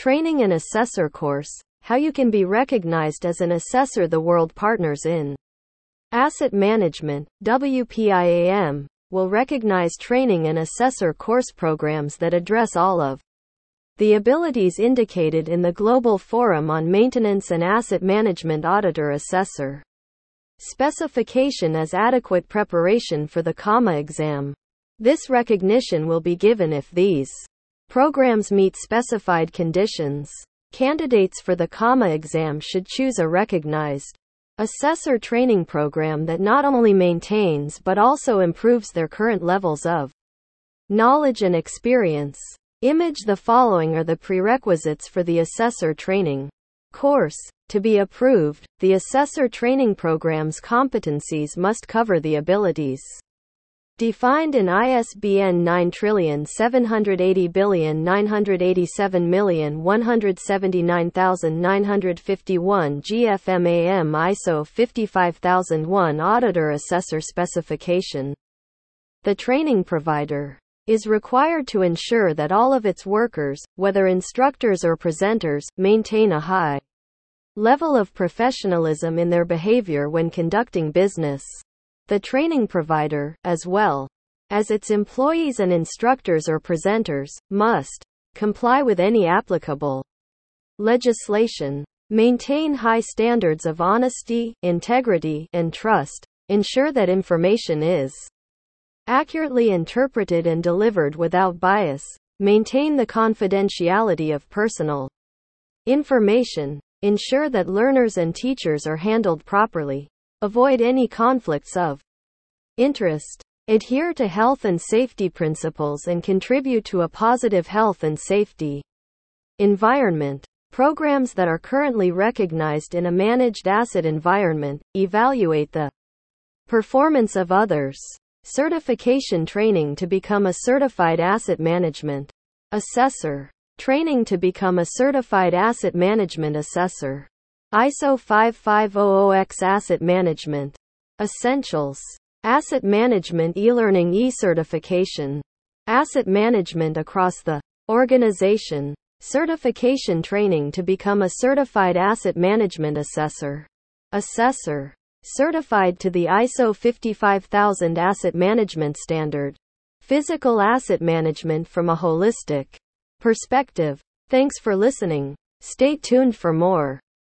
Training and Assessor Course How you can be recognized as an assessor the world partners in Asset Management, WPIAM, will recognize training and assessor course programs that address all of the abilities indicated in the Global Forum on Maintenance and Asset Management Auditor Assessor specification as adequate preparation for the CAMA exam. This recognition will be given if these programs meet specified conditions. Candidates for the CAMA exam should choose a recognized assessor training program that not only maintains but also improves their current levels of knowledge and experience. Image the following are the prerequisites for the assessor training course. To be approved, the assessor training program's competencies must cover the abilities defined in ISBN 9780787179951 GFMAM ISO 55001 Auditor Assessor Specification. The training provider is required to ensure that all of its workers, whether instructors or presenters, maintain a high level of professionalism in their behavior when conducting business the training provider, as well as its employees and instructors or presenters, must comply with any applicable legislation, maintain high standards of honesty, integrity, and trust, ensure that information is accurately interpreted and delivered without bias, maintain the confidentiality of personal information, ensure that learners and teachers are handled properly, Avoid any conflicts of interest. Adhere to health and safety principles and contribute to a positive health and safety environment. Programs that are currently recognized in a managed asset environment evaluate the performance of others. Certification training to become a certified asset management assessor. Training to become a certified asset management assessor. ISO 5500X Asset Management. Essentials. Asset Management e-learning e-certification. Asset Management across the organization. Certification training to become a certified asset management assessor. Assessor. Certified to the ISO 55000 Asset Management Standard. Physical Asset Management from a holistic perspective. Thanks for listening. Stay tuned for more.